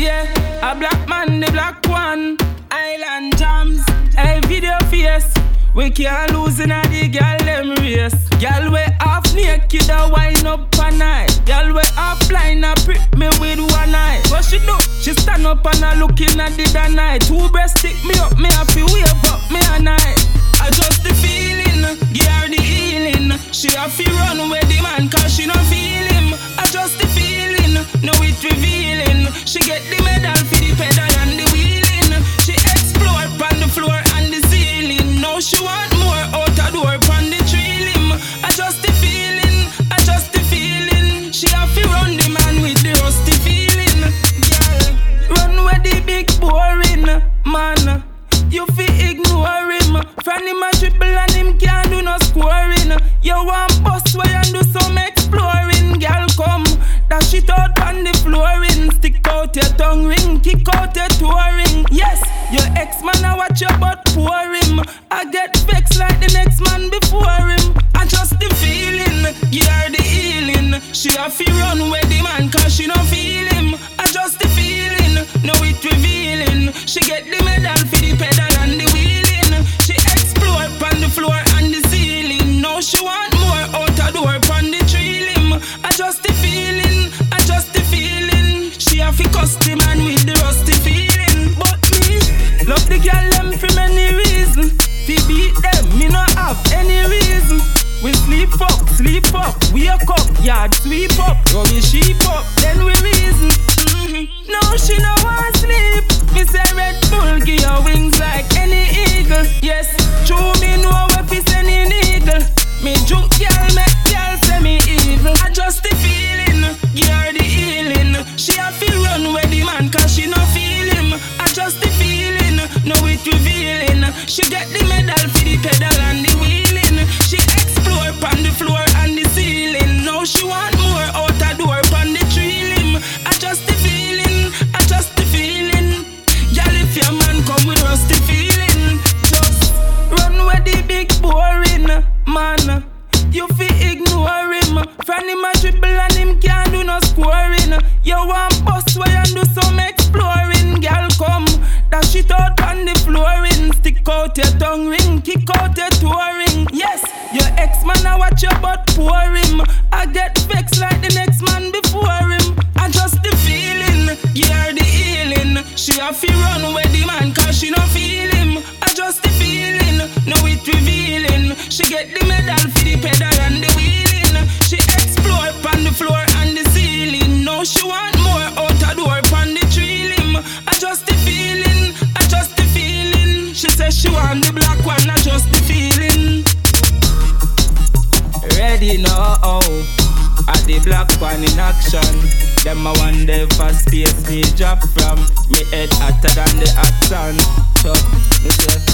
Yeah, a Blakkman, the black one. Island jams, a video face. We can't lose in a the girl them race. Girl we half naked a wind up a night. Girl we half blind a prick me with one eye. What she do? She stand up and a looking at the night. Two breasts stick me up, me a feel wave up me a night. I just the feeling, She a fi run with the man cause she no feel him. I just the feeling, know it revealing. She get the medal for the pedal You want bust where and do some exploring. Girl, come dash it out on the flooring. Stick out your tongue ring, kick out your touring. Yes, your ex man I watch your butt pour him. I get vexed like the next man before him. I just the feeling, her the healing. She a fi run with the man cause she no feel him. I just the feeling, know it revealing. She get the medal for the pedal any reason. We sleep up, sleep up, wake up, yard sweep up, rubbish sheep up, then we reason. Mm-hmm. No, she no want sleep. Me say Red Bull give her wings like any eagle. Yes, true me know if it's any eagle. Me junk girl make girl say me evil. I just the feeling, give her the healing. She have to run with the man cause she no feel him. I just the feeling, know it revealing. She get the medal for the pedal Friend him a triple and him can't do no scoring. You want bust where and do some exploring. Girl come, dash it out on the flooring. Stick out your tongue ring, kick out your touring. Yes, your ex man I watch your butt pour him. I get vexed like the next man before him. I just the feeling, her the healing. She a fi run with black one, I just the feeling. Ready now, oh. at the black one in action. Them a one for space me drop from. Me head hotter than the hot sun. So, me say.